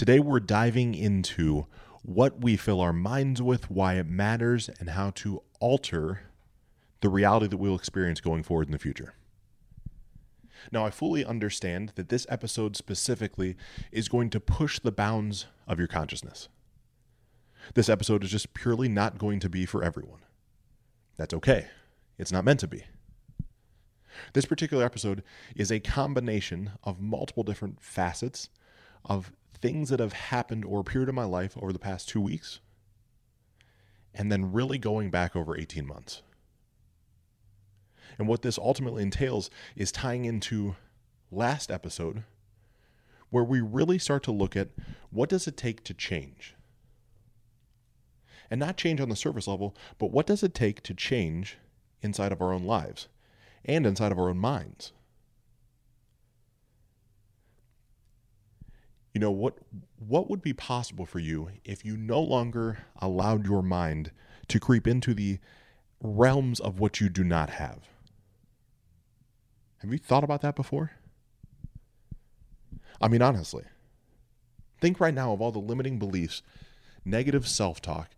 Today, we're diving into what we fill our minds with, why it matters, and how to alter the reality that we'll experience going forward in the future. Now, I fully understand that this episode specifically is going to push the bounds of your consciousness. This episode is just purely not going to be for everyone. That's okay, it's not meant to be. This particular episode is a combination of multiple different facets of things that have happened or appeared in my life over the past two weeks, and then really going back over 18 months. And what this ultimately entails is tying into last episode where we really start to look at what does it take to change? And not change on the surface level, but what does it take to change inside of our own lives and inside of our own minds? You know what what would be possible for you if you no longer allowed your mind to creep into the realms of what you do not have? Have you thought about that before? I mean honestly think right now of all the limiting beliefs negative self-talk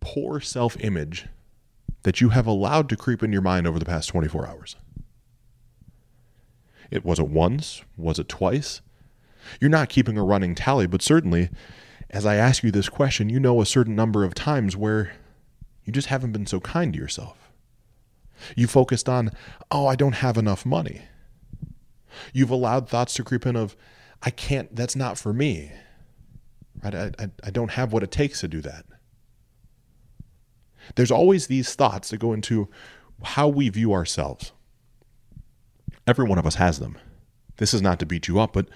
poor self-image that you have allowed to creep in your mind over the past 24 hours. It was it once? Was it twice you're not keeping a running tally, but certainly, as I ask you this question, you know a certain number of times where you just haven't been so kind to yourself. You focused on, oh, I don't have enough money. You've allowed thoughts to creep in of, I can't, that's not for me. Right? I, I, I don't have what it takes to do that. There's always these thoughts that go into how we view ourselves. Every one of us has them. This is not to beat you up, but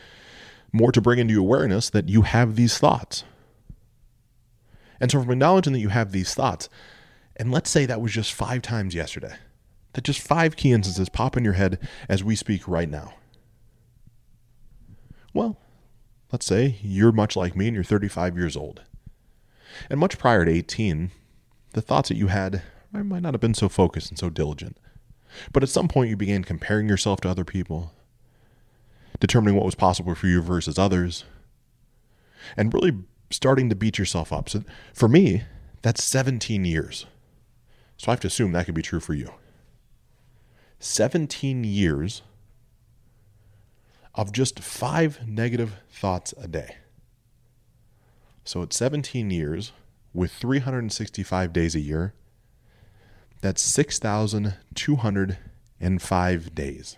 more to bring into your awareness that you have these thoughts. And so, from acknowledging that you have these thoughts, and let's say that was just five times yesterday, that just five key instances pop in your head as we speak right now. Well, let's say you're much like me and you're 35 years old. And much prior to 18, the thoughts that you had might not have been so focused and so diligent. But at some point, you began comparing yourself to other people, determining what was possible for you versus others, and really starting to beat yourself up. So for me, that's 17 years. So I have to assume that could be true for you. 17 years of just five negative thoughts a day. So it's 17 years with 365 days a year. That's 6,205 days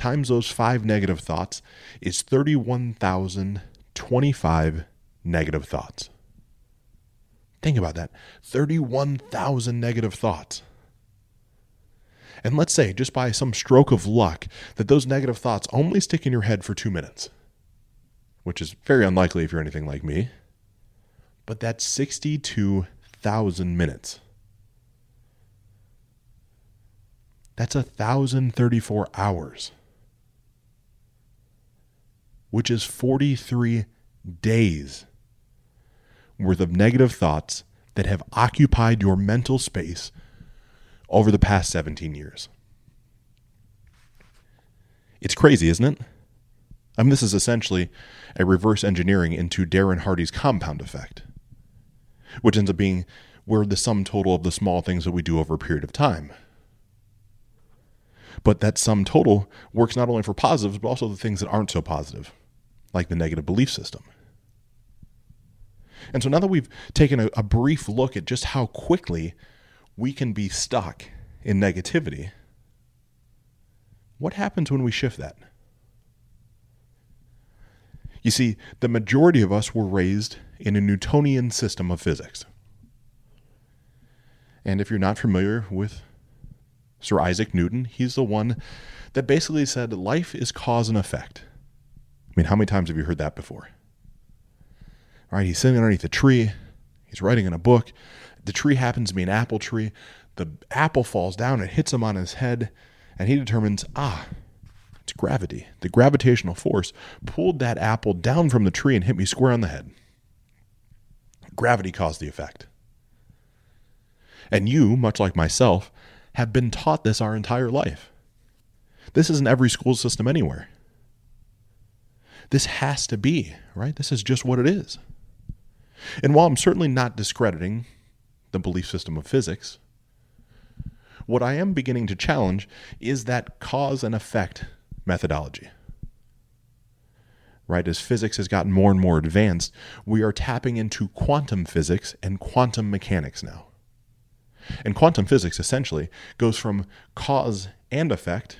times those five negative thoughts is 31,025 negative thoughts. Think about that 31,000 negative thoughts. And let's say, just by some stroke of luck, that those negative thoughts only stick in your head for two minutes, which is very unlikely if you're anything like me. But that's 62,000 minutes. That's 1,034 hours which is 43 days worth of negative thoughts that have occupied your mental space over the past 17 years. It's crazy, isn't it? I mean, this is essentially a reverse engineering into Darren Hardy's compound effect, which ends up being we're the sum total of the small things that we do over a period of time. But that sum total works not only for positives, but also the things that aren't so positive like the negative belief system. And so now that we've taken a, a, brief look at just how quickly we can be stuck in negativity, what happens when we shift that? You see, the majority of us were raised in a Newtonian system of physics. And if you're not familiar with Sir Isaac Newton, he's the one that basically said life is cause and effect. Mean, how many times have you heard that before? All right, he's sitting underneath a tree. He's writing in a book. The tree happens to be an apple tree. The apple falls down and hits him on his head, and he determines, ah, it's gravity. The gravitational force pulled that apple down from the tree and hit me square on the head. Gravity caused the effect. And you, much like myself, have been taught this our entire life. This is in every school system anywhere. This has to be, right? This is just what it is. And while I'm certainly not discrediting the belief system of physics, what I am beginning to challenge is that cause and effect methodology. Right, as physics has gotten more and more advanced, we are tapping into quantum physics and quantum mechanics now. And quantum physics essentially goes from cause and effect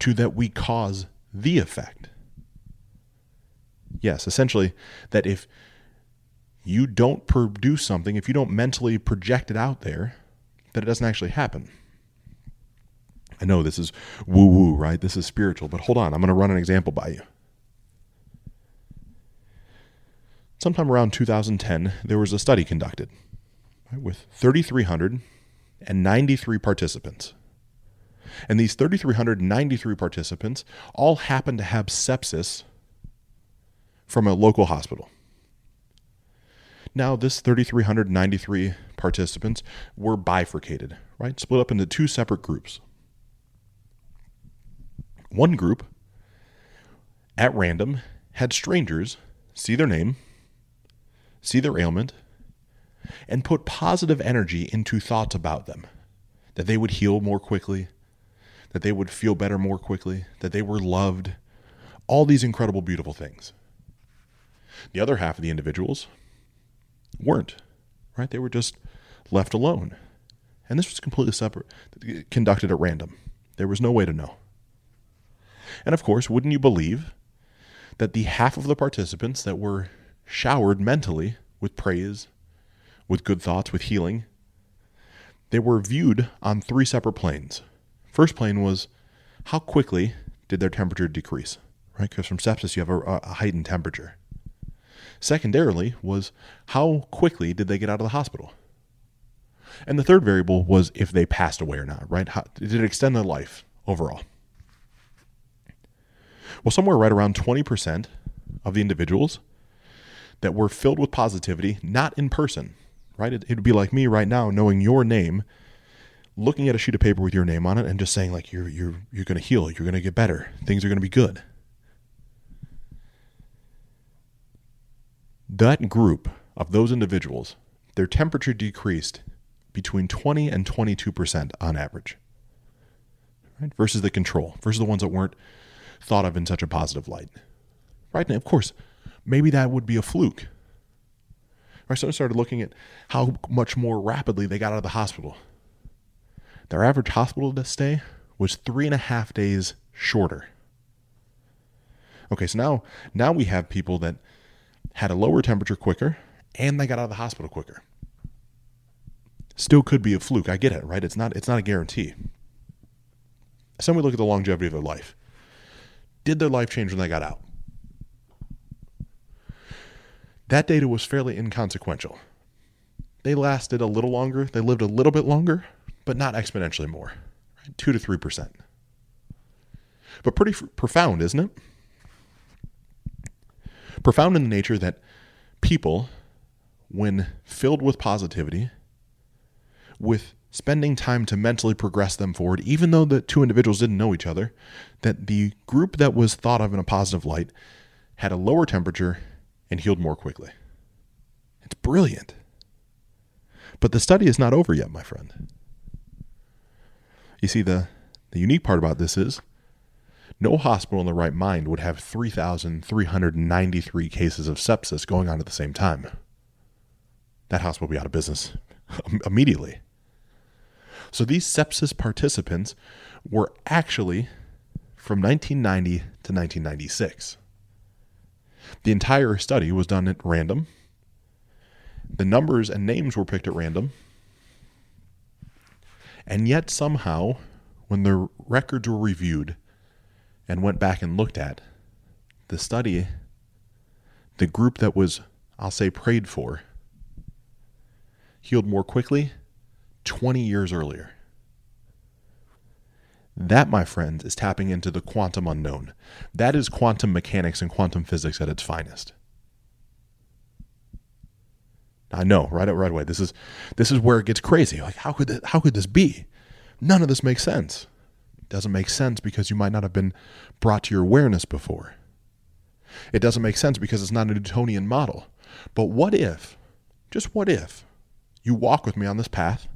to that we cause the effect. Yes, essentially, that if you don't produce something, if you don't mentally project it out there, that it doesn't actually happen. I know this is woo woo, right? This is spiritual, but hold on. I'm going to run an example by you. Sometime around 2010, there was a study conducted right, with 3,393 participants. And these 3,393 participants all happened to have sepsis from a local hospital. Now, this 3,393 participants were bifurcated, right? Split up into two separate groups. One group, at random, had strangers see their name, see their ailment, and put positive energy into thoughts about them that they would heal more quickly, that they would feel better more quickly, that they were loved, all these incredible, beautiful things. The other half of the individuals weren't, right? They were just left alone. And this was completely separate, conducted at random. There was no way to know. And of course, wouldn't you believe that the half of the participants that were showered mentally with praise, with good thoughts, with healing, they were viewed on three separate planes. First plane was how quickly did their temperature decrease, right? Because from sepsis, you have a, a heightened temperature. Secondarily, was how quickly did they get out of the hospital? And the third variable was if they passed away or not, right? How, did it extend their life overall? Well, somewhere right around 20% of the individuals that were filled with positivity, not in person, right? It, would be like me right now knowing your name, looking at a sheet of paper with your name on it and just saying like you're you're you're going to heal, you're going to get better, things are going to be good. That group of those individuals, their temperature decreased between 20 and 22% on average. Right? Versus the control, versus the ones that weren't thought of in such a positive light. Right? And of course, maybe that would be a fluke. Right? So I started looking at how much more rapidly they got out of the hospital. Their average hospital stay was three and a half days shorter. Okay, so now now we have people that had a lower temperature quicker and they got out of the hospital quicker. Still could be a fluke. I get it, right? It's not it's not a guarantee. So we look at the longevity of their life. Did their life change when they got out? That data was fairly inconsequential. They lasted a little longer, they lived a little bit longer, but not exponentially more. Right? 2 to 3%. But pretty f- profound, isn't it? Profound in the nature that people, when filled with positivity, with spending time to mentally progress them forward, even though the two individuals didn't know each other, that the group that was thought of in a positive light had a lower temperature and healed more quickly. It's brilliant. But the study is not over yet, my friend. You see, the, the unique part about this is no hospital in the right mind would have 3,393 cases of sepsis going on at the same time. That hospital would be out of business immediately. So these sepsis participants were actually from 1990 to 1996. The entire study was done at random. The numbers and names were picked at random. And yet, somehow, when the records were reviewed and went back and looked at, the study, the group that was, I'll say, prayed for, healed more quickly 20 years earlier. That, my friends, is tapping into the quantum unknown. That is quantum mechanics and quantum physics at its finest. I know, right, right away. This is this is where it gets crazy. Like, how could this, how could this be? None of this makes sense. Doesn't make sense because you might not have been brought to your awareness before. It doesn't make sense because it's not a Newtonian model. But what if, just what if, you walk with me on this path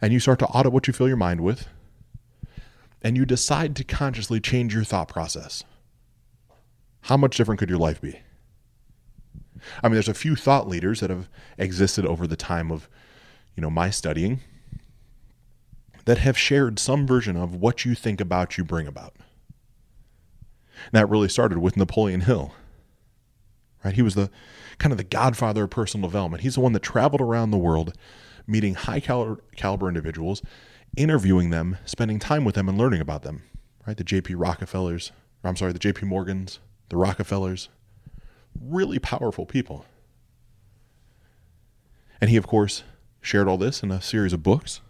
and you start to audit what you fill your mind with and you decide to consciously change your thought process? How much different could your life be? I mean, there's a few thought leaders that have existed over the time of, you know, my studying that have shared some version of what you think about, you bring about. And that really started with Napoleon Hill. Right? He was the kind of the godfather of personal development. He's the one that traveled around the world meeting high caliber individuals, interviewing them, spending time with them and learning about them. Right? The JP Rockefellers, or I'm sorry, the JP Morgans, the Rockefellers, really powerful people. And he, of course, shared all this in a series of books.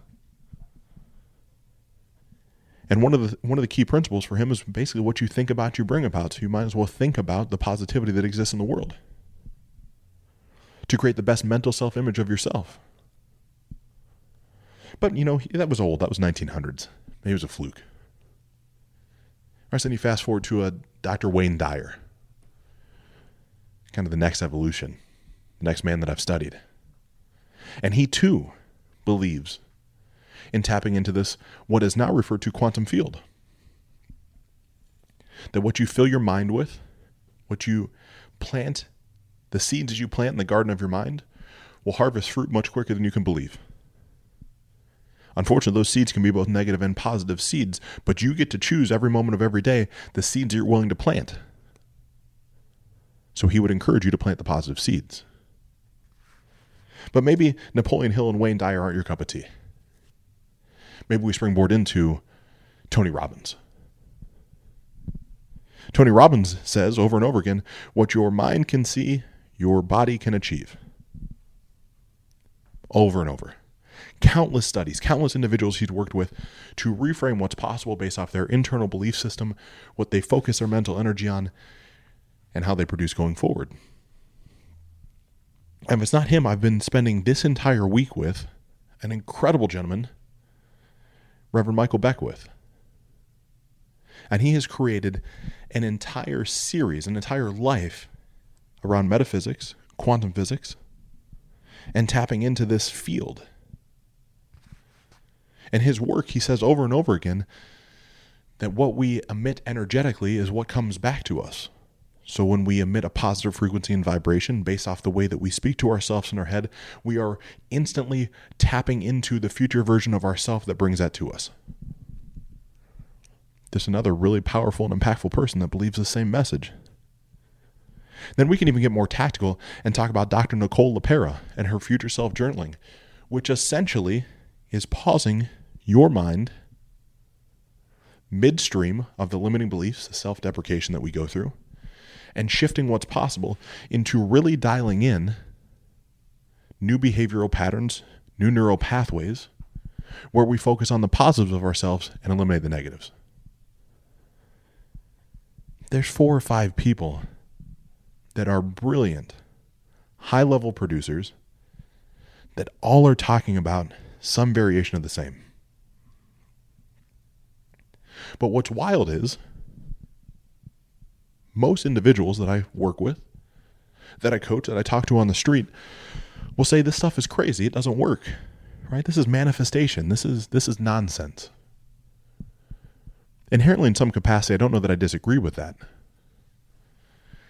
And one of the one of the key principles for him is basically what you think about, you bring about. So you might as well think about the positivity that exists in the world to create the best mental self image of yourself. But you know that was old. That was 1900s. Maybe it was a fluke. All right, so then you fast forward to uh, a Dr. Wayne Dyer kind of the next evolution, the next man that I've studied. And he too believes in tapping into this, what is now referred to quantum field. That what you fill your mind with, what you plant, the seeds that you plant in the garden of your mind, will harvest fruit much quicker than you can believe. Unfortunately, those seeds can be both negative and positive seeds, but you get to choose every moment of every day the seeds you're willing to plant. So he would encourage you to plant the positive seeds. But maybe Napoleon Hill and Wayne Dyer aren't your cup of tea. Maybe we springboard into Tony Robbins. Tony Robbins says over and over again what your mind can see, your body can achieve. Over and over. Countless studies, countless individuals he's worked with to reframe what's possible based off their internal belief system, what they focus their mental energy on, and how they produce going forward. And if it's not him, I've been spending this entire week with an incredible gentleman, Reverend Michael Beckwith. And he has created an entire series, an entire life around metaphysics, quantum physics, and tapping into this field. And his work, he says over and over again that what we emit energetically is what comes back to us. So when we emit a positive frequency and vibration based off the way that we speak to ourselves in our head, we are instantly tapping into the future version of ourself that brings that to us. There's another really powerful and impactful person that believes the same message. Then we can even get more tactical and talk about Dr. Nicole LePera and her future self journaling, which essentially is pausing your mind midstream of the limiting beliefs, the self deprecation that we go through and shifting what's possible into really dialing in new behavioral patterns, new neural pathways, where we focus on the positives of ourselves and eliminate the negatives. There's four or five people that are brilliant, high level producers that all are talking about some variation of the same. But what's wild is most individuals that I work with, that I coach, that I talk to on the street, will say this stuff is crazy. It doesn't work. Right? This is manifestation. This is this is nonsense. Inherently in some capacity, I don't know that I disagree with that.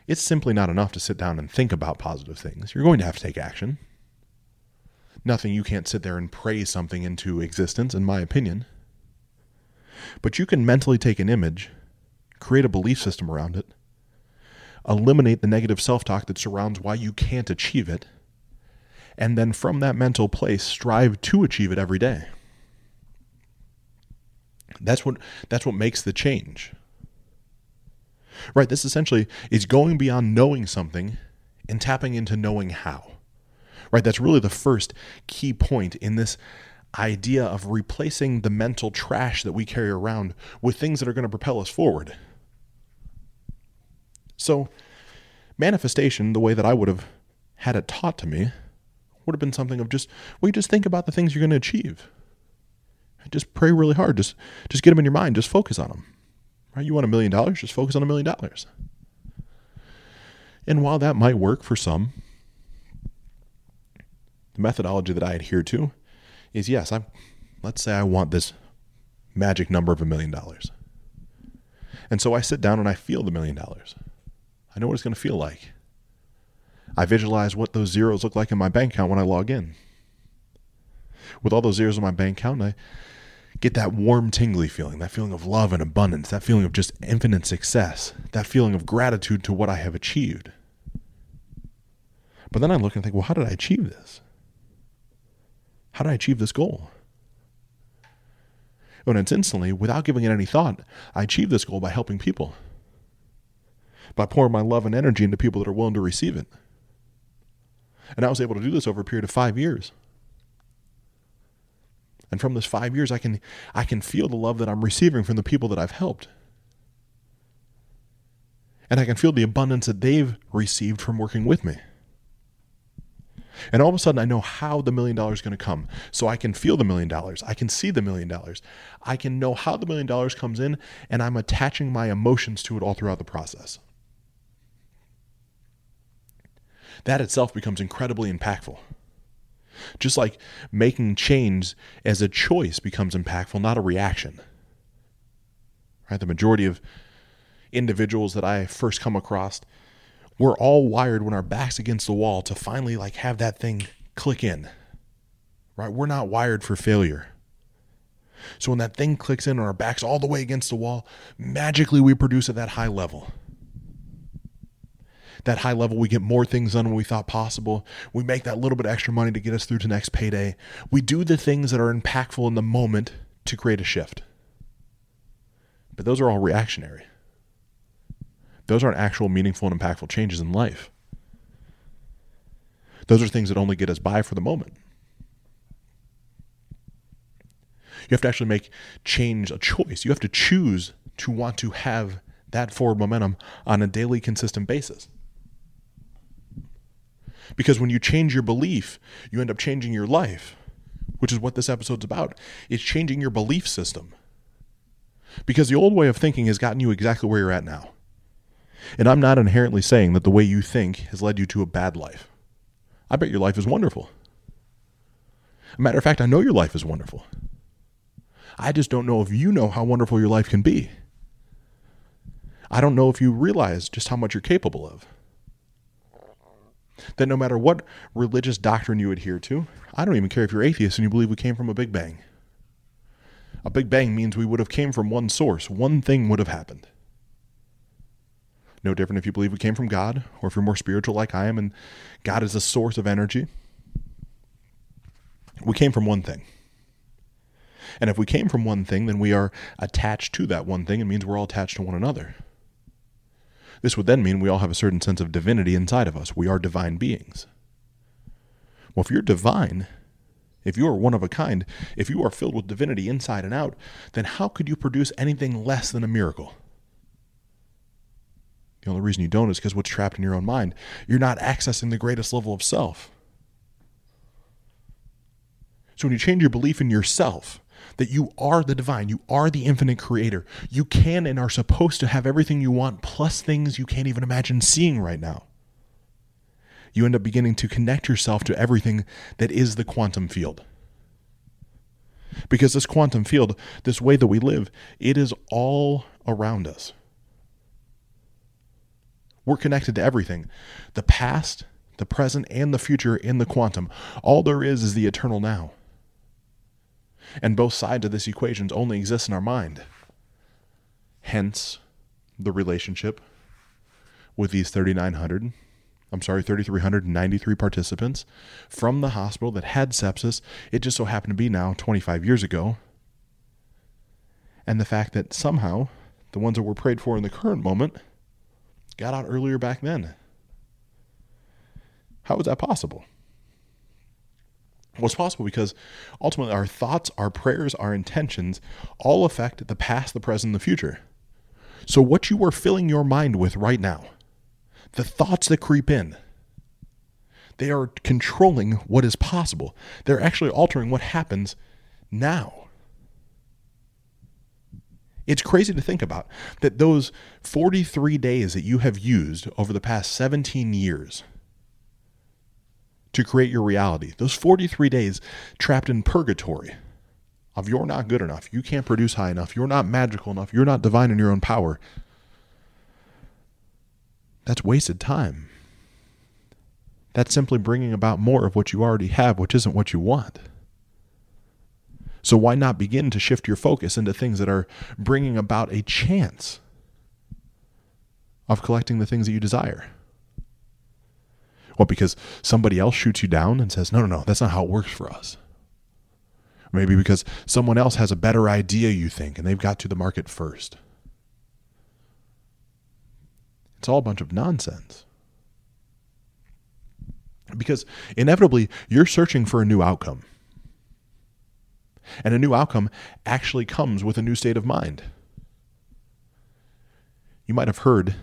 It's simply not enough to sit down and think about positive things. You're going to have to take action. Nothing you can't sit there and praise something into existence, in my opinion. But you can mentally take an image, create a belief system around it, eliminate the negative self talk that surrounds why you can't achieve it, and then from that mental place, strive to achieve it every day. That's what that's what makes the change. Right, this essentially is going beyond knowing something and tapping into knowing how. Right, that's really the first key point in this idea of replacing the mental trash that we carry around with things that are going to propel us forward. So, manifestation, the way that I would have had it taught to me, would have been something of just, well, you just think about the things you're going to achieve. Just pray really hard. Just, just get them in your mind. Just focus on them. Right? You want a million dollars? Just focus on a million dollars. And while that might work for some, the methodology that I adhere to is yes, I let's say I want this magic number of a million dollars. And so I sit down and I feel the million dollars. I know what it's going to feel like. I visualize what those zeros look like in my bank account when I log in. With all those zeros in my bank account, I get that warm, tingly feeling, that feeling of love and abundance, that feeling of just infinite success, that feeling of gratitude to what I have achieved. But then I look and think, well, how did I achieve this? How did I achieve this goal? And it's instantly, without giving it any thought, I achieved this goal by helping people, by pouring my love and energy into people that are willing to receive it. And I was able to do this over a period of five years. And from this five years, I can I can feel the love that I'm receiving from the people that I've helped. And I can feel the abundance that they've received from working with me. And all of a sudden, I know how the million dollars is going to come. So I can feel the million dollars. I can see the million dollars. I can know how the million dollars comes in, and I'm attaching my emotions to it all throughout the process. That itself becomes incredibly impactful. Just like making change as a choice becomes impactful, not a reaction. Right? The majority of individuals that I first come across we're all wired when our back's against the wall to finally like have that thing click in. Right? We're not wired for failure. So when that thing clicks in and our back's all the way against the wall, magically we produce at that high level. That high level, we get more things done than we thought possible. We make that little bit extra money to get us through to next payday. We do the things that are impactful in the moment to create a shift. But those are all reactionary. Those aren't actual meaningful and impactful changes in life. Those are things that only get us by for the moment. You have to actually make change a choice. You have to choose to want to have that forward momentum on a daily, consistent basis. Because when you change your belief, you end up changing your life, which is what this episode's about. It's changing your belief system. Because the old way of thinking has gotten you exactly where you're at now. And I'm not inherently saying that the way you think has led you to a bad life. I bet your life is wonderful. A matter of fact, I know your life is wonderful. I just don't know if you know how wonderful your life can be. I don't know if you realize just how much you're capable of. That no matter what religious doctrine you adhere to, I don't even care if you're atheist and you believe we came from a big bang. A big bang means we would have came from one source. One thing would have happened. No different if you believe we came from God or if you're more spiritual like I am and God is a source of energy. We came from one thing. And if we came from one thing, then we are attached to that one thing. It means we're all attached to one another. This would then mean we all have a certain sense of divinity inside of us. We are divine beings. Well, if you're divine, if you are one of a kind, if you are filled with divinity inside and out, then how could you produce anything less than a miracle? The only reason you don't is because what's trapped in your own mind. You're not accessing the greatest level of self. So when you change your belief in yourself, that you are the divine, you are the infinite creator, you can and are supposed to have everything you want, plus things you can't even imagine seeing right now. You end up beginning to connect yourself to everything that is the quantum field. Because this quantum field, this way that we live, it is all around us. We're connected to everything the past, the present, and the future in the quantum. All there is is the eternal now. And both sides of this equation only exist in our mind. Hence, the relationship with these 3,900, I'm sorry, 3,393 participants from the hospital that had sepsis. It just so happened to be now 25 years ago. And the fact that somehow the ones that were prayed for in the current moment got out earlier back then. How is that possible? It's possible because ultimately our thoughts, our prayers, our intentions all affect the past, the present, the future. So, what you are filling your mind with right now, the thoughts that creep in, they are controlling what is possible. They're actually altering what happens now. It's crazy to think about that those 43 days that you have used over the past 17 years to create your reality, those 43 days trapped in purgatory of you're not good enough, you can't produce high enough, you're not magical enough, you're not divine in your own power, that's wasted time. That's simply bringing about more of what you already have, which isn't what you want. So, why not begin to shift your focus into things that are bringing about a chance of collecting the things that you desire? Well, because somebody else shoots you down and says, no, no, no, that's not how it works for us. Maybe because someone else has a better idea, you think, and they've got to the market first. It's all a bunch of nonsense. Because inevitably, you're searching for a new outcome. And a new outcome actually comes with a new state of mind. You might have heard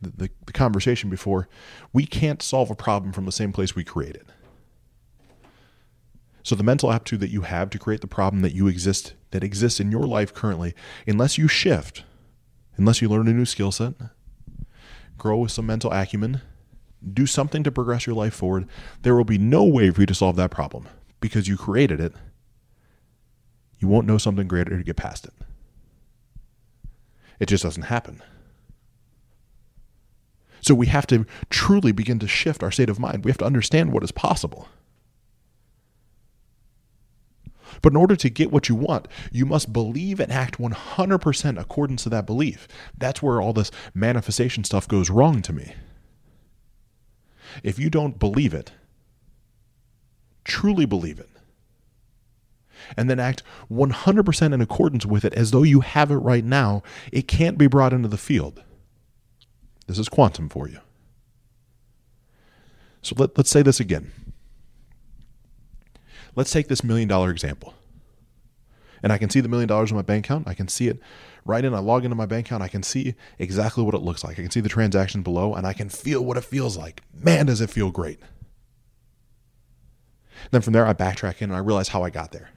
the, the, conversation before. We can't solve a problem from the same place we create it. So the mental aptitude that you have to create the problem that you exist that exists in your life currently, unless you shift, unless you learn a new skill set, grow with some mental acumen, do something to progress your life forward, there will be no way for you to solve that problem because you created it. You won't know something greater to get past it. It just doesn't happen. So we have to truly begin to shift our state of mind. We have to understand what is possible. But in order to get what you want, you must believe and act 100% accordance to that belief. That's where all this manifestation stuff goes wrong to me. If you don't believe it, truly believe it, and then act 100% in accordance with it as though you have it right now, it can't be brought into the field. This is quantum for you. So let, let's say this again. Let's take this million dollar example. And I can see the million dollars in my bank account. I can see it right in. I log into my bank account. I can see exactly what it looks like. I can see the transaction below and I can feel what it feels like. Man, does it feel great. Then from there, I backtrack in and I realize how I got there.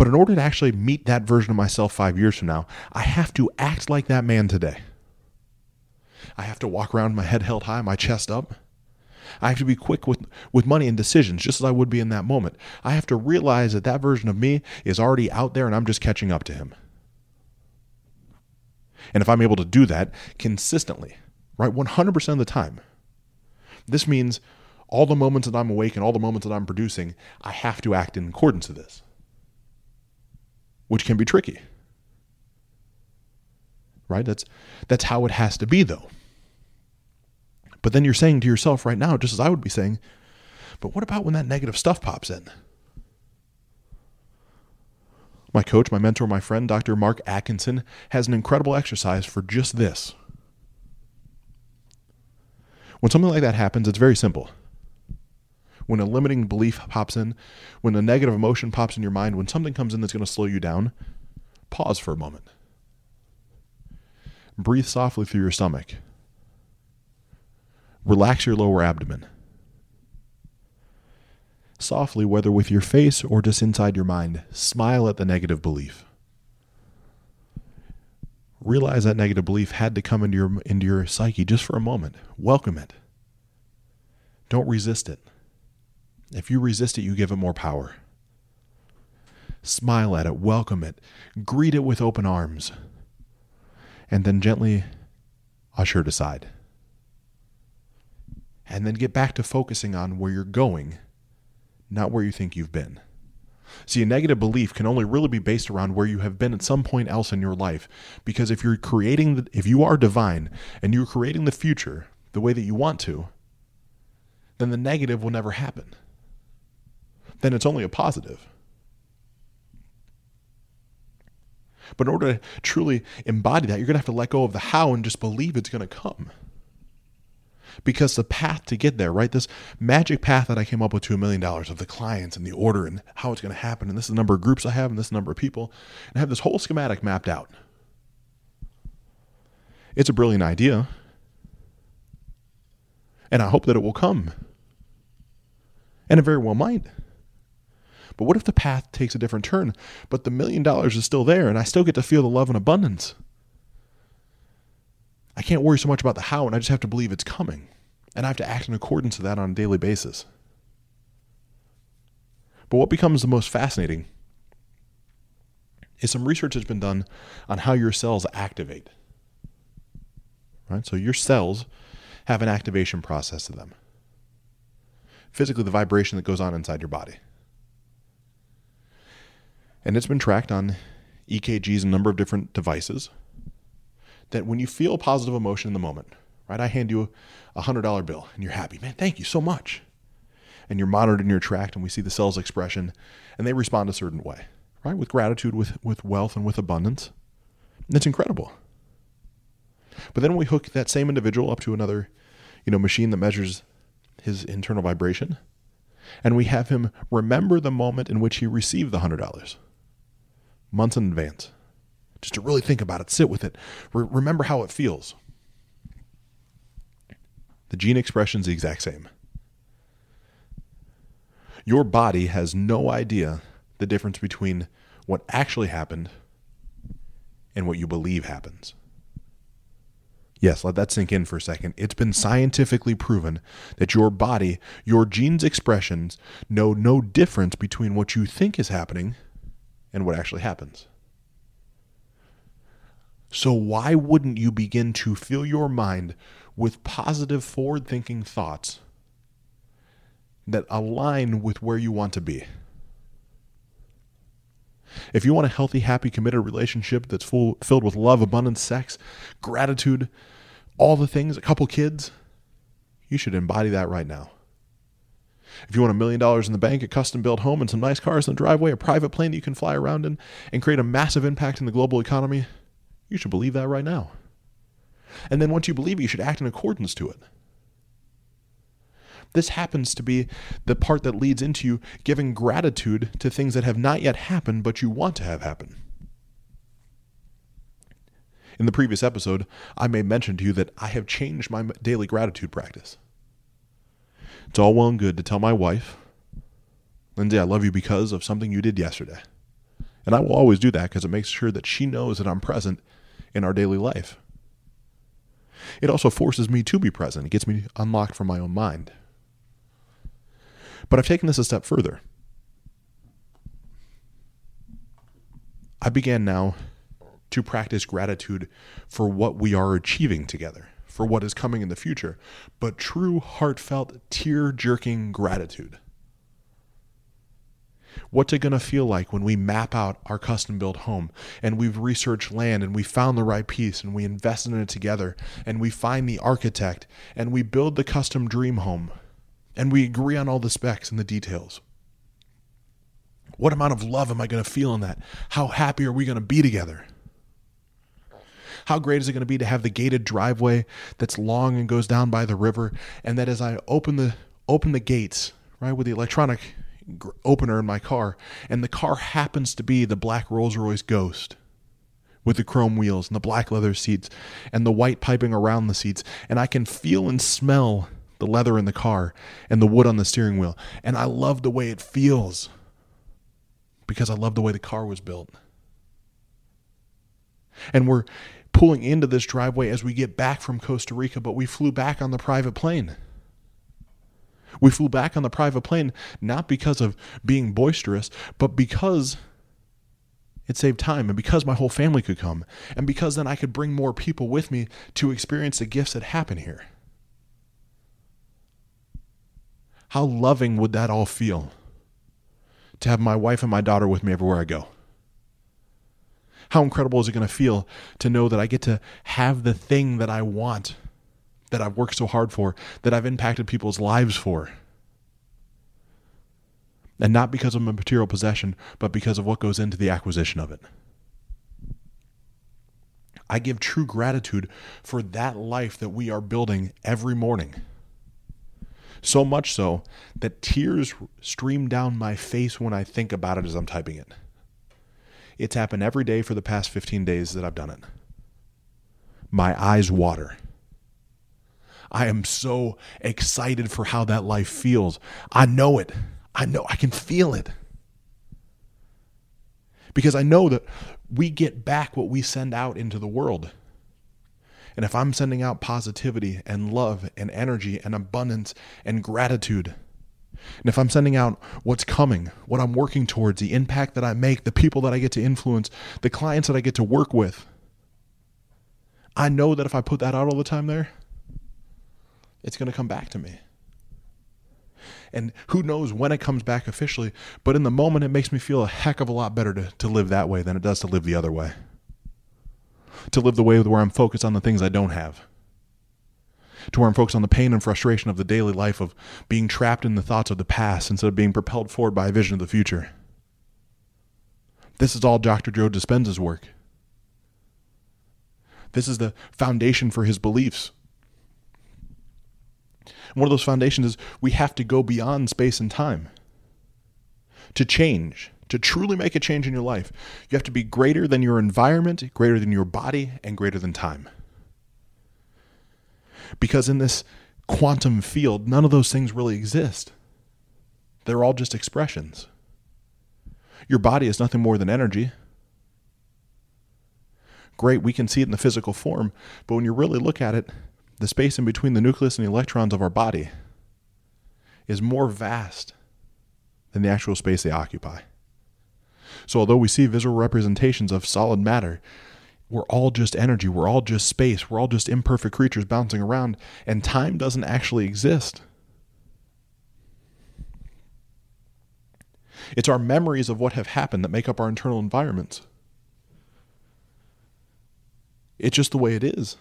But in order to actually meet that version of myself five years from now, I have to act like that man today. I have to walk around my head held high, my chest up. I have to be quick with, with money and decisions, just as I would be in that moment. I have to realize that that version of me is already out there and I'm just catching up to him. And if I'm able to do that consistently, right, 100% of the time, this means all the moments that I'm awake and all the moments that I'm producing, I have to act in accordance to this, which can be tricky. Right? That's that's how it has to be though. But then you're saying to yourself right now, just as I would be saying, but what about when that negative stuff pops in? My coach, my mentor, my friend, Dr. Mark Atkinson, has an incredible exercise for just this. When something like that happens, it's very simple. When a limiting belief pops in, when a negative emotion pops in your mind, when something comes in that's going to slow you down, pause for a moment. Breathe softly through your stomach. Relax your lower abdomen. Softly, whether with your face or just inside your mind, smile at the negative belief. Realize that negative belief had to come into your, into your psyche just for a moment. Welcome it. Don't resist it. If you resist it, you give it more power. Smile at it, welcome it, greet it with open arms, and then gently usher it aside and then get back to focusing on where you're going, not where you think you've been. See, a negative belief can only really be based around where you have been at some point else in your life. Because if you're creating, the, if you are divine and you're creating the future the way that you want to, then the negative will never happen. Then it's only a positive. But in order to truly embody that, you're going to have to let go of the how and just believe it's going to come because the path to get there, right? This magic path that I came up with to a million dollars of the clients and the order and how it's going to happen, and this is the number of groups I have and this number of people, and I have this whole schematic mapped out. It's a brilliant idea, and I hope that it will come. And it very well might. But what if the path takes a different turn, but the million dollars is still there and I still get to feel the love and abundance? I can't worry so much about the how, and I just have to believe it's coming. And I have to act in accordance to that on a daily basis. But what becomes the most fascinating is some research has been done on how your cells activate. Right? So your cells have an activation process to them. Physically, the vibration that goes on inside your body. And it's been tracked on EKGs, and a number of different devices, that when you feel positive emotion in the moment, right? I hand you a hundred dollar bill and you're happy, man, thank you so much. And you're monitored and you're tracked, and we see the cells expression, and they respond a certain way, right? With gratitude, with with wealth, and with abundance. And it's incredible. But then we hook that same individual up to another, you know, machine that measures his internal vibration, and we have him remember the moment in which he received the hundred dollars, months in advance just to really think about it, sit with it, re- remember how it feels. The gene expression is the exact same. Your body has no idea the difference between what actually happened and what you believe happens. Yes, let that sink in for a second. It's been scientifically proven that your body, your genes' expressions, know no difference between what you think is happening and what actually happens. So, why wouldn't you begin to fill your mind with positive, forward thinking thoughts that align with where you want to be? If you want a healthy, happy, committed relationship that's full, filled with love, abundance, sex, gratitude, all the things, a couple kids, you should embody that right now. If you want a million dollars in the bank, a custom built home, and some nice cars in the driveway, a private plane that you can fly around in, and create a massive impact in the global economy, you should believe that right now. And then once you believe it, you should act in accordance to it. This happens to be the part that leads into you giving gratitude to things that have not yet happened, but you want to have happen. In the previous episode, I made mention to you that I have changed my daily gratitude practice. It's all well and good to tell my wife, Lindsay, I love you because of something you did yesterday. And I will always do that because it makes sure that she knows that I'm present in our daily life. It also forces me to be present. It gets me unlocked from my own mind. But I've taken this a step further. I began now to practice gratitude for what we are achieving together, for what is coming in the future, but true, heartfelt, tear jerking gratitude. What's it going to feel like when we map out our custom built home and we've researched land and we found the right piece and we invested in it together and we find the architect and we build the custom dream home and we agree on all the specs and the details? What amount of love am I going to feel in that? How happy are we going to be together? How great is it going to be to have the gated driveway that's long and goes down by the river and that as I open the open the gates, right, with the electronic opener in my car, and the car happens to be the black Rolls Royce Ghost with the chrome wheels and the black leather seats and the white piping around the seats, and I can feel and smell the leather in the car and the wood on the steering wheel, and I love the way it feels because I love the way the car was built. And we're pulling into this driveway as we get back from Costa Rica, but we flew back on the private plane. We flew back on the private plane not because of being boisterous, but because it saved time and because my whole family could come and because then I could bring more people with me to experience the gifts that happen here. How loving would that all feel to have my wife and my daughter with me everywhere I go? How incredible is it going to feel to know that I get to have the thing that I want that I've worked so hard for, that I've impacted people's lives for. And not because of a material possession, but because of what goes into the acquisition of it. I give true gratitude for that life that we are building every morning. So much so that tears stream down my face when I think about it as I'm typing it. It's happened every day for the past 15 days that I've done it. My eyes water I am so excited for how that life feels. I know it. I know I can feel it. Because I know that we get back what we send out into the world. And if I'm sending out positivity and love and energy and abundance and gratitude, and if I'm sending out what's coming, what I'm working towards, the impact that I make, the people that I get to influence, the clients that I get to work with, I know that if I put that out all the time there, it's going to come back to me. And who knows when it comes back officially, but in the moment, it makes me feel a heck of a lot better to, to live that way than it does to live the other way. To live the way where I'm focused on the things I don't have. To where I'm focused on the pain and frustration of the daily life of being trapped in the thoughts of the past instead of being propelled forward by a vision of the future. This is all Dr. Joe Dispenza's work. This is the foundation for his beliefs. one of those foundations is we have to go beyond space and time to change, to truly make a change in your life. You have to be greater than your environment, greater than your body, and greater than time. Because in this quantum field, none of those things really exist. They're all just expressions. Your body is nothing more than energy great, we can see it in the physical form, but when you really look at it, the space in between the nucleus and the electrons of our body is more vast than the actual space they occupy. So, although we see visual representations of solid matter, we're all just energy, we're all just space, we're all just imperfect creatures bouncing around, and time doesn't actually exist. It's our memories of what have happened that make up our internal environments. It's just the way it is.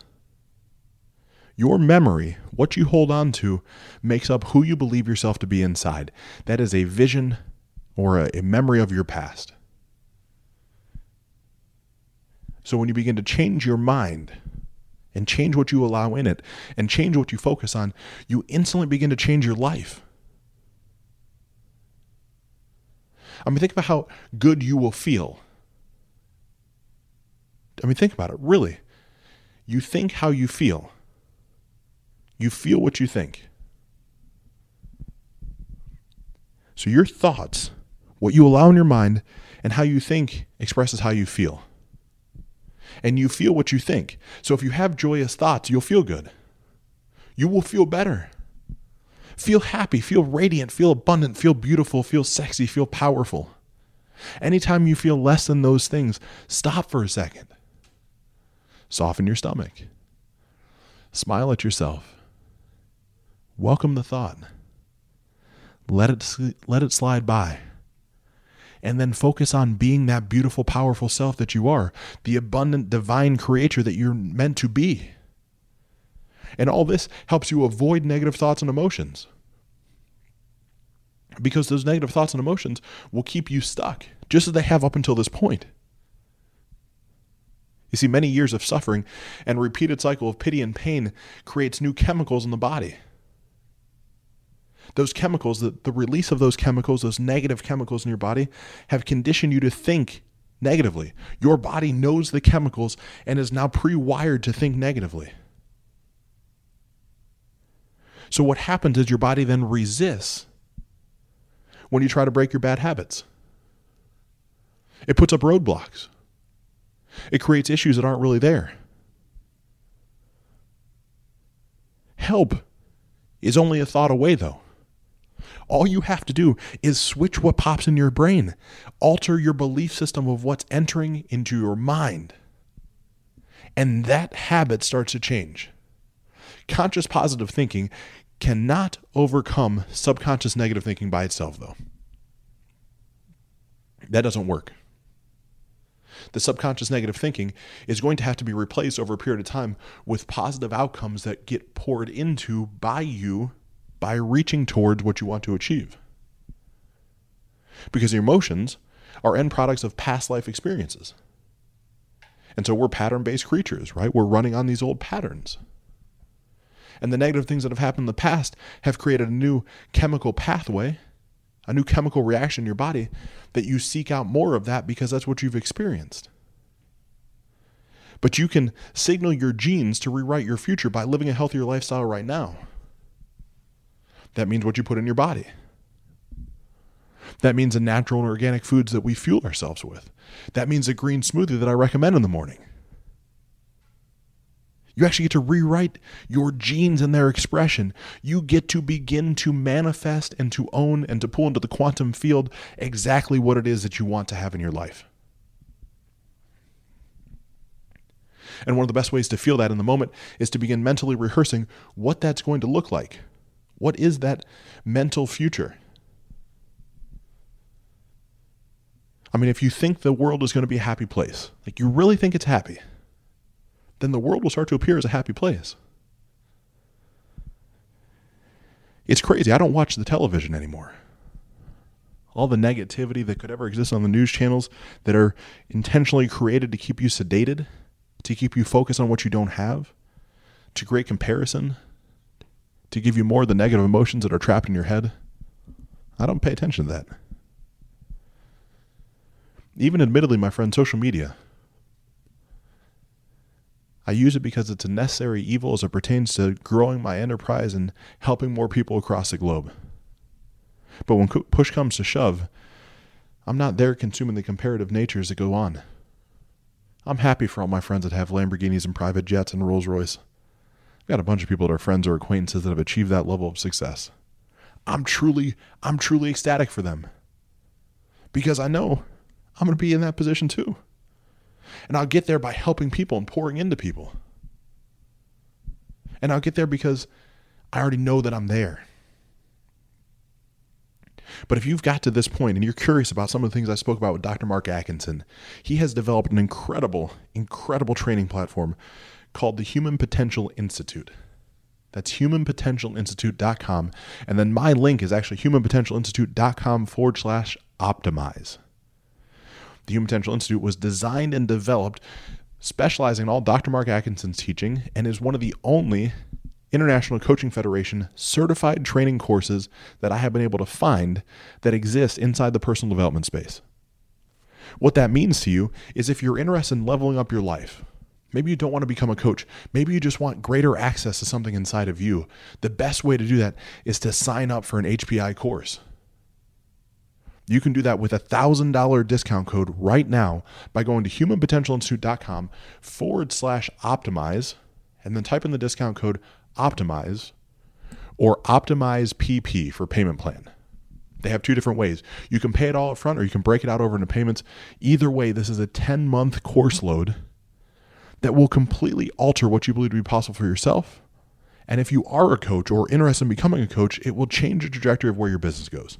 Your memory, what you hold on to, makes up who you believe yourself to be inside. That is a vision or a, memory of your past. So when you begin to change your mind and change what you allow in it and change what you focus on, you instantly begin to change your life. I mean, think about how good you will feel. I mean, think about it, really. You think how you feel. You feel what you think. So your thoughts, what you allow in your mind, and how you think expresses how you feel. And you feel what you think. So if you have joyous thoughts, you'll feel good. You will feel better. Feel happy, feel radiant, feel abundant, feel beautiful, feel sexy, feel powerful. Anytime you feel less than those things, stop for a second. Soften your stomach. Smile at yourself. Welcome the thought. Let it let it slide by. And then focus on being that beautiful, powerful self that you are, the abundant, divine creator that you're meant to be. And all this helps you avoid negative thoughts and emotions. Because those negative thoughts and emotions will keep you stuck, just as they have up until this point. You see, many years of suffering and repeated cycle of pity and pain creates new chemicals in the body. Those chemicals, the, the release of those chemicals, those negative chemicals in your body, have conditioned you to think negatively. Your body knows the chemicals and is now pre wired to think negatively. So, what happens is your body then resists when you try to break your bad habits. It puts up roadblocks. It creates issues that aren't really there. Help is only a thought away, though. All you have to do is switch what pops in your brain, alter your belief system of what's entering into your mind. And that habit starts to change. Conscious positive thinking cannot overcome subconscious negative thinking by itself, though. That doesn't work the subconscious negative thinking is going to have to be replaced over a period of time with positive outcomes that get poured into by you by reaching towards what you want to achieve. Because your emotions are end products of past life experiences. And so we're pattern based creatures, right? We're running on these old patterns. And the negative things that have happened in the past have created a new chemical pathway a new chemical reaction in your body, that you seek out more of that because that's what you've experienced. But you can signal your genes to rewrite your future by living a healthier lifestyle right now. That means what you put in your body. That means the natural and organic foods that we fuel ourselves with. That means a green smoothie that I recommend in the morning. You actually get to rewrite your genes and their expression. You get to begin to manifest and to own and to pull into the quantum field exactly what it is that you want to have in your life. And one of the best ways to feel that in the moment is to begin mentally rehearsing what that's going to look like. What is that mental future? I mean, if you think the world is going to be a happy place, like you really think it's happy, then the world will start to appear as a happy place. It's crazy. I don't watch the television anymore. All the negativity that could ever exist on the news channels that are intentionally created to keep you sedated, to keep you focused on what you don't have, to create comparison, to give you more of the negative emotions that are trapped in your head. I don't pay attention to that. Even admittedly, my friend, social media. I use it because it's a necessary evil as it pertains to growing my enterprise and helping more people across the globe. But when push comes to shove, I'm not there consuming the comparative natures that go on. I'm happy for all my friends that have Lamborghinis and private jets and Rolls Royce. Got a bunch of people that are friends or acquaintances that have achieved that level of success. I'm truly, I'm truly ecstatic for them. Because I know I'm going to be in that position too. And I'll get there by helping people and pouring into people. And I'll get there because I already know that I'm there. But if you've got to this point and you're curious about some of the things I spoke about with Dr. Mark Atkinson, he has developed an incredible, incredible training platform called the Human Potential Institute. That's humanpotentialinstitute.com. And then my link is actually humanpotentialinstitute.com forward slash optimize. The Human Potential Institute was designed and developed specializing in all Dr. Mark Atkinson's teaching and is one of the only International Coaching Federation certified training courses that I have been able to find that exist inside the personal development space. What that means to you is if you're interested in leveling up your life, maybe you don't want to become a coach, maybe you just want greater access to something inside of you, the best way to do that is to sign up for an HPI course. You can do that with a $1,000 discount code right now by going to humanpotentialinstitute.com forward slash optimize and then type in the discount code optimize or optimize PP for payment plan. They have two different ways. You can pay it all up front or you can break it out over into payments. Either way, this is a 10 month course load that will completely alter what you believe to be possible for yourself. And if you are a coach or interested in becoming a coach, it will change the trajectory of where your business goes.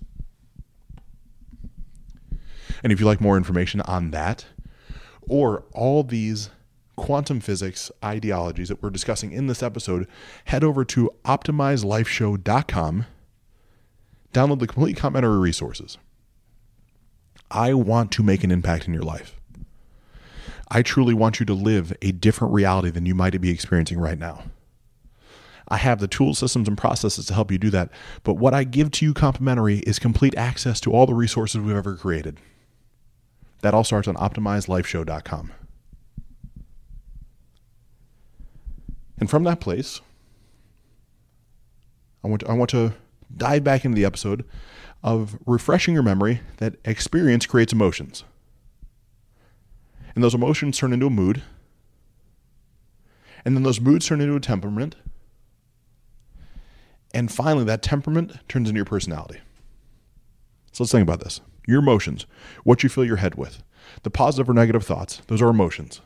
And if you like more information on that or all these quantum physics ideologies that we're discussing in this episode, head over to optimizelifeshow.com. Download the complete complimentary resources. I want to make an impact in your life. I truly want you to live a different reality than you might be experiencing right now. I have the tools, systems, and processes to help you do that. But what I give to you complimentary is complete access to all the resources we've ever created. That all starts on optimizelifeshow.com. And from that place, I want to, I want to dive back into the episode of refreshing your memory that experience creates emotions. And those emotions turn into a mood. And then those moods turn into a temperament. And finally, that temperament turns into your personality. So let's think about this your emotions, what you fill your head with, the positive or negative thoughts, those are emotions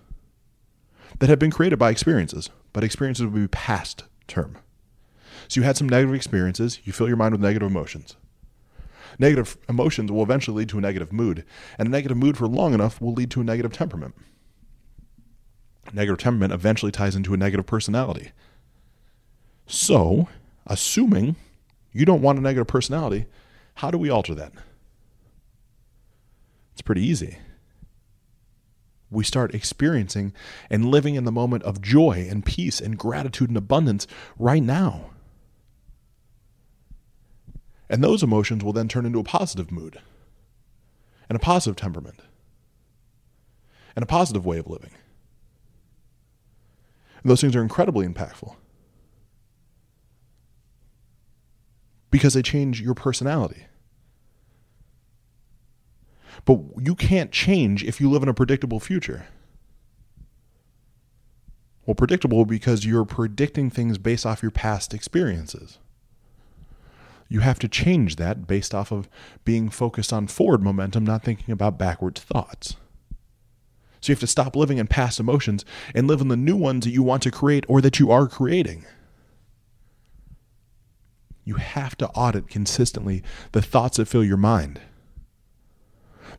that have been created by experiences, but experiences would be past term. So you had some negative experiences, you fill your mind with negative emotions. Negative emotions will eventually lead to a negative mood, and a negative mood for long enough will lead to a negative temperament. Negative temperament eventually ties into a negative personality. So, assuming you don't want a negative personality, how do we alter that? It's pretty easy. We start experiencing and living in the moment of joy and peace and gratitude and abundance right now. And those emotions will then turn into a positive mood and a positive temperament and a positive way of living. And those things are incredibly impactful because they change your personality. But you can't change if you live in a predictable future. Well, predictable because you're predicting things based off your past experiences. You have to change that based off of being focused on forward momentum, not thinking about backwards thoughts. So you have to stop living in past emotions and live in the new ones that you want to create or that you are creating. You have to audit consistently the thoughts that fill your mind.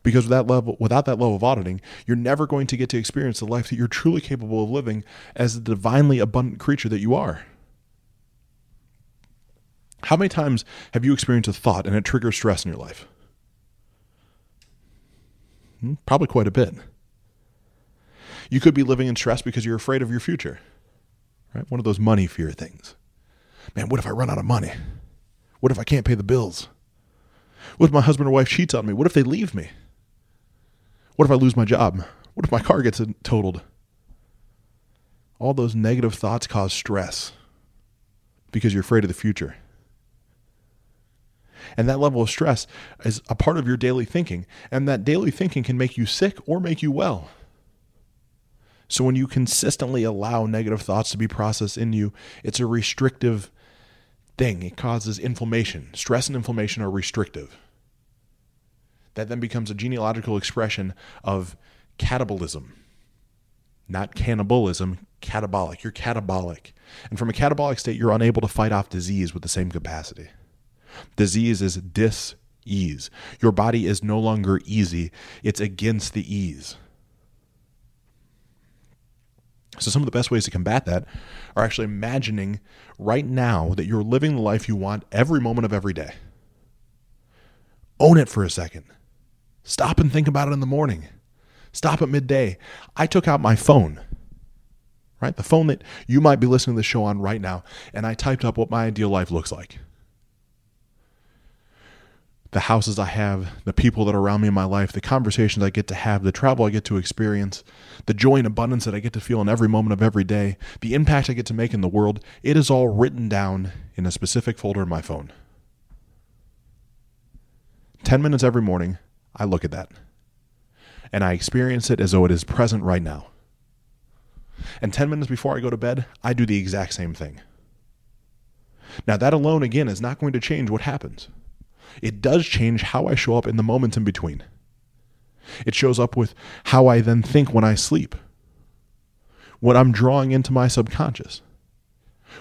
Because that level, without that level of auditing, you're never going to get to experience the life that you're truly capable of living as the divinely abundant creature that you are. How many times have you experienced a thought and it triggers stress in your life? Hmm, probably quite a bit. You could be living in stress because you're afraid of your future, right? One of those money fear things. Man, what if I run out of money? What if I can't pay the bills? What if my husband or wife cheats on me? What if they leave me? What if I lose my job? What if my car gets totaled? All those negative thoughts cause stress because you're afraid of the future. And that level of stress is a part of your daily thinking. And that daily thinking can make you sick or make you well. So when you consistently allow negative thoughts to be processed in you, it's a restrictive thing. It causes inflammation. Stress and inflammation are restrictive that then becomes a genealogical expression of catabolism. Not cannibalism, catabolic. You're catabolic. And from a catabolic state, you're unable to fight off disease with the same capacity. Disease is dis ease. Your body is no longer easy, it's against the ease. So, some of the best ways to combat that are actually imagining right now that you're living the life you want every moment of every day. Own it for a second. Stop and think about it in the morning. Stop at midday. I took out my phone, right? The phone that you might be listening to the show on right now, and I typed up what my ideal life looks like. The houses I have, the people that are around me in my life, the conversations I get to have, the travel I get to experience, the joy and abundance that I get to feel in every moment of every day, the impact I get to make in the world, it is all written down in a specific folder in my phone. 10 minutes every morning, I look at that and I experience it as though it is present right now. And 10 minutes before I go to bed, I do the exact same thing. Now, that alone, again, is not going to change what happens. It does change how I show up in the moments in between. It shows up with how I then think when I sleep, what I'm drawing into my subconscious.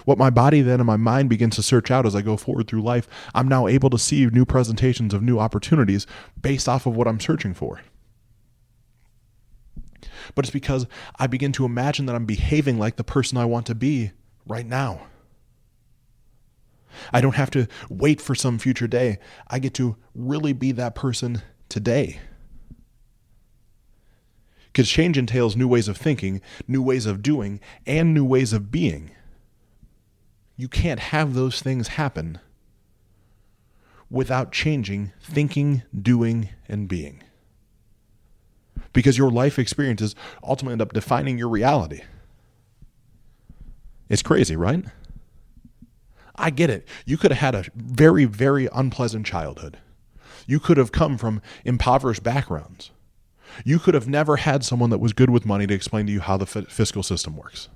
What my body then and my mind begins to search out as I go forward through life, I'm now able to see new presentations of new opportunities based off of what I'm searching for. But it's because I begin to imagine that I'm behaving like the person I want to be right now. I don't have to wait for some future day. I get to really be that person today. Because change entails new ways of thinking, new ways of doing, and new ways of being. You can't have those things happen without changing thinking, doing, and being. Because your life experiences ultimately end up defining your reality. It's crazy, right? I get it. You could have had a very, very unpleasant childhood. You could have come from impoverished backgrounds. You could have never had someone that was good with money to explain to you how the fiscal system works.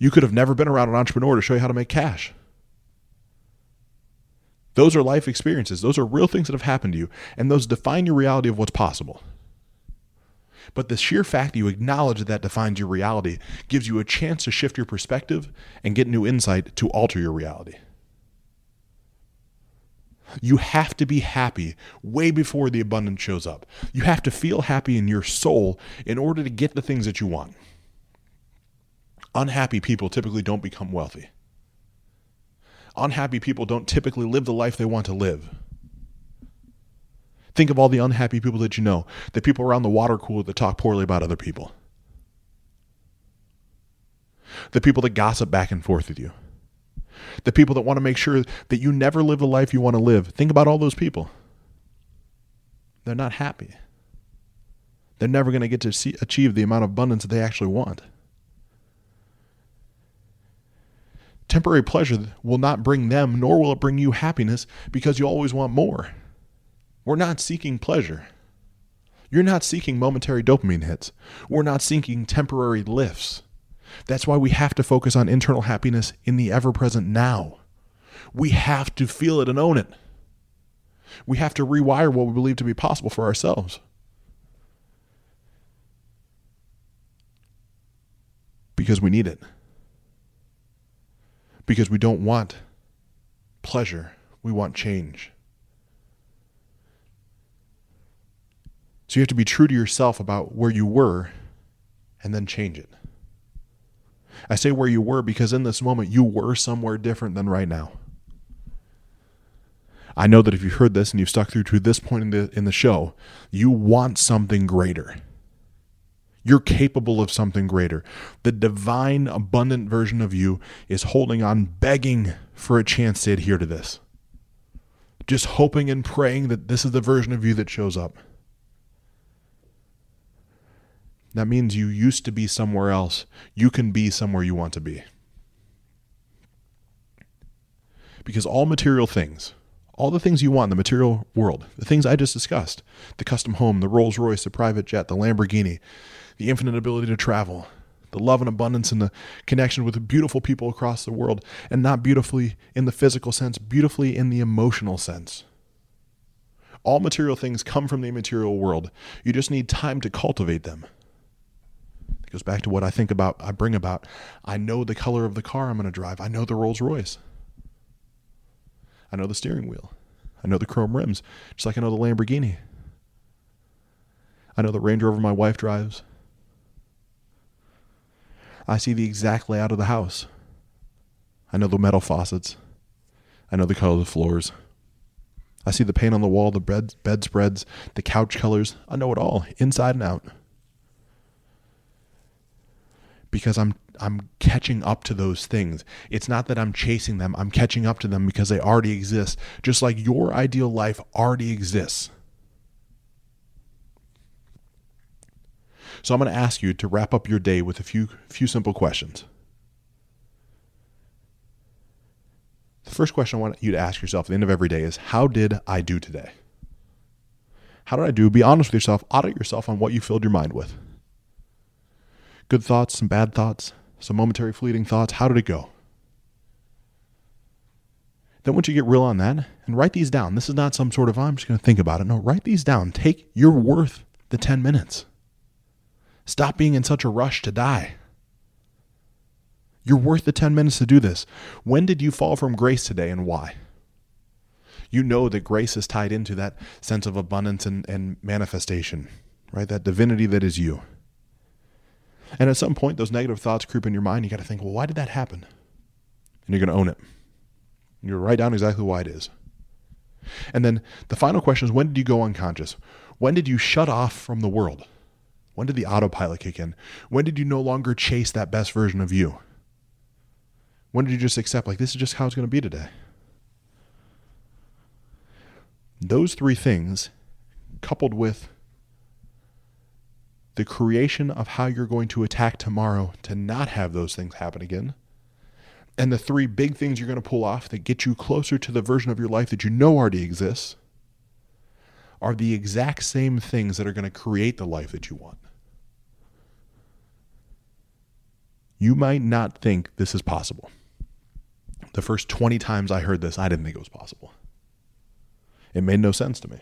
You could have never been around an entrepreneur to show you how to make cash. Those are life experiences. Those are real things that have happened to you, and those define your reality of what's possible. But the sheer fact that you acknowledge that, that defines your reality gives you a chance to shift your perspective and get new insight to alter your reality. You have to be happy way before the abundance shows up. You have to feel happy in your soul in order to get the things that you want unhappy people typically don't become wealthy. Unhappy people don't typically live the life they want to live. Think of all the unhappy people that you know, the people around the water cooler that talk poorly about other people, the people that gossip back and forth with you, the people that want to make sure that you never live the life you want to live. Think about all those people. They're not happy. They're never going to get to see, achieve the amount of abundance that they actually want. Temporary pleasure will not bring them, nor will it bring you happiness because you always want more. We're not seeking pleasure. You're not seeking momentary dopamine hits. We're not seeking temporary lifts. That's why we have to focus on internal happiness in the ever present now. We have to feel it and own it. We have to rewire what we believe to be possible for ourselves. Because we need it. Because we don't want pleasure, we want change. So you have to be true to yourself about where you were and then change it. I say where you were because in this moment you were somewhere different than right now. I know that if you've heard this and you've stuck through to this point in the in the show, you want something greater. You're capable of something greater. The divine, abundant version of you is holding on, begging for a chance to adhere to this. Just hoping and praying that this is the version of you that shows up. That means you used to be somewhere else. You can be somewhere you want to be. Because all material things, all the things you want in the material world, the things I just discussed the custom home, the Rolls Royce, the private jet, the Lamborghini, the infinite ability to travel, the love and abundance and the connection with beautiful people across the world, and not beautifully in the physical sense, beautifully in the emotional sense. All material things come from the immaterial world. You just need time to cultivate them. It goes back to what I think about, I bring about. I know the color of the car I'm going to drive. I know the Rolls Royce. I know the steering wheel. I know the chrome rims, just like I know the Lamborghini. I know the Range Rover my wife drives. I see the exact layout of the house. I know the metal faucets. I know the color of the floors. I see the paint on the wall, the bed, bedspreads, the couch colors. I know it all, inside and out because I'm I'm catching up to those things. It's not that I'm chasing them, I'm catching up to them because they already exist, just like your ideal life already exists. So I'm going to ask you to wrap up your day with a few few simple questions. The first question I want you to ask yourself at the end of every day is how did I do today? How did I do? Be honest with yourself, audit yourself on what you filled your mind with good thoughts, some bad thoughts, some momentary fleeting thoughts. How did it go? Then once you get real on that and write these down, this is not some sort of, oh, I'm just going to think about it. No, write these down. Take, you're worth the 10 minutes. Stop being in such a rush to die. You're worth the 10 minutes to do this. When did you fall from grace today and why? You know that grace is tied into that sense of abundance and, and manifestation, right? That divinity that is you. And at some point, those negative thoughts creep in your mind. You got to think, well, why did that happen? And you're going to own it. And you write down exactly why it is. And then the final question is when did you go unconscious? When did you shut off from the world? When did the autopilot kick in? When did you no longer chase that best version of you? When did you just accept, like, this is just how it's going to be today? Those three things, coupled with the creation of how you're going to attack tomorrow to not have those things happen again. And the three big things you're going to pull off that get you closer to the version of your life that you know already exists are the exact same things that are going to create the life that you want. You might not think this is possible. The first 20 times I heard this, I didn't think it was possible. It made no sense to me.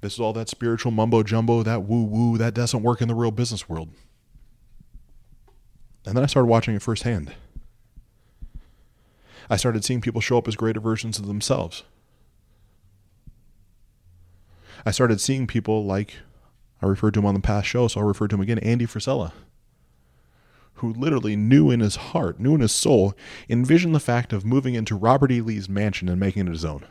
This is all that spiritual mumbo jumbo, that woo woo, that doesn't work in the real business world. And then I started watching it firsthand. I started seeing people show up as greater versions of themselves. I started seeing people like I referred to him on the past show, so I'll refer to him again, Andy Frisella, who literally knew in his heart, knew in his soul, envisioned the fact of moving into Robert E. Lee's mansion and making it his own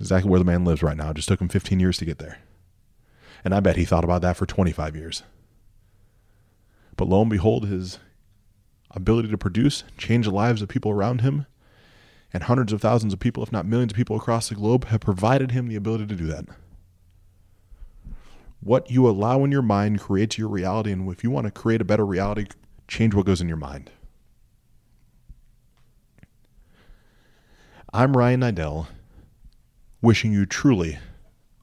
exactly where the man lives right now. It just took him 15 years to get there. And I bet he thought about that for 25 years. But lo and behold, his ability to produce, change the lives of people around him, and hundreds of thousands of people, if not millions of people across the globe, have provided him the ability to do that. What you allow in your mind creates your reality, and if you want to create a better reality, change what goes in your mind. I'm Ryan Niddel wishing you truly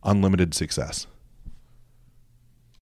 unlimited success.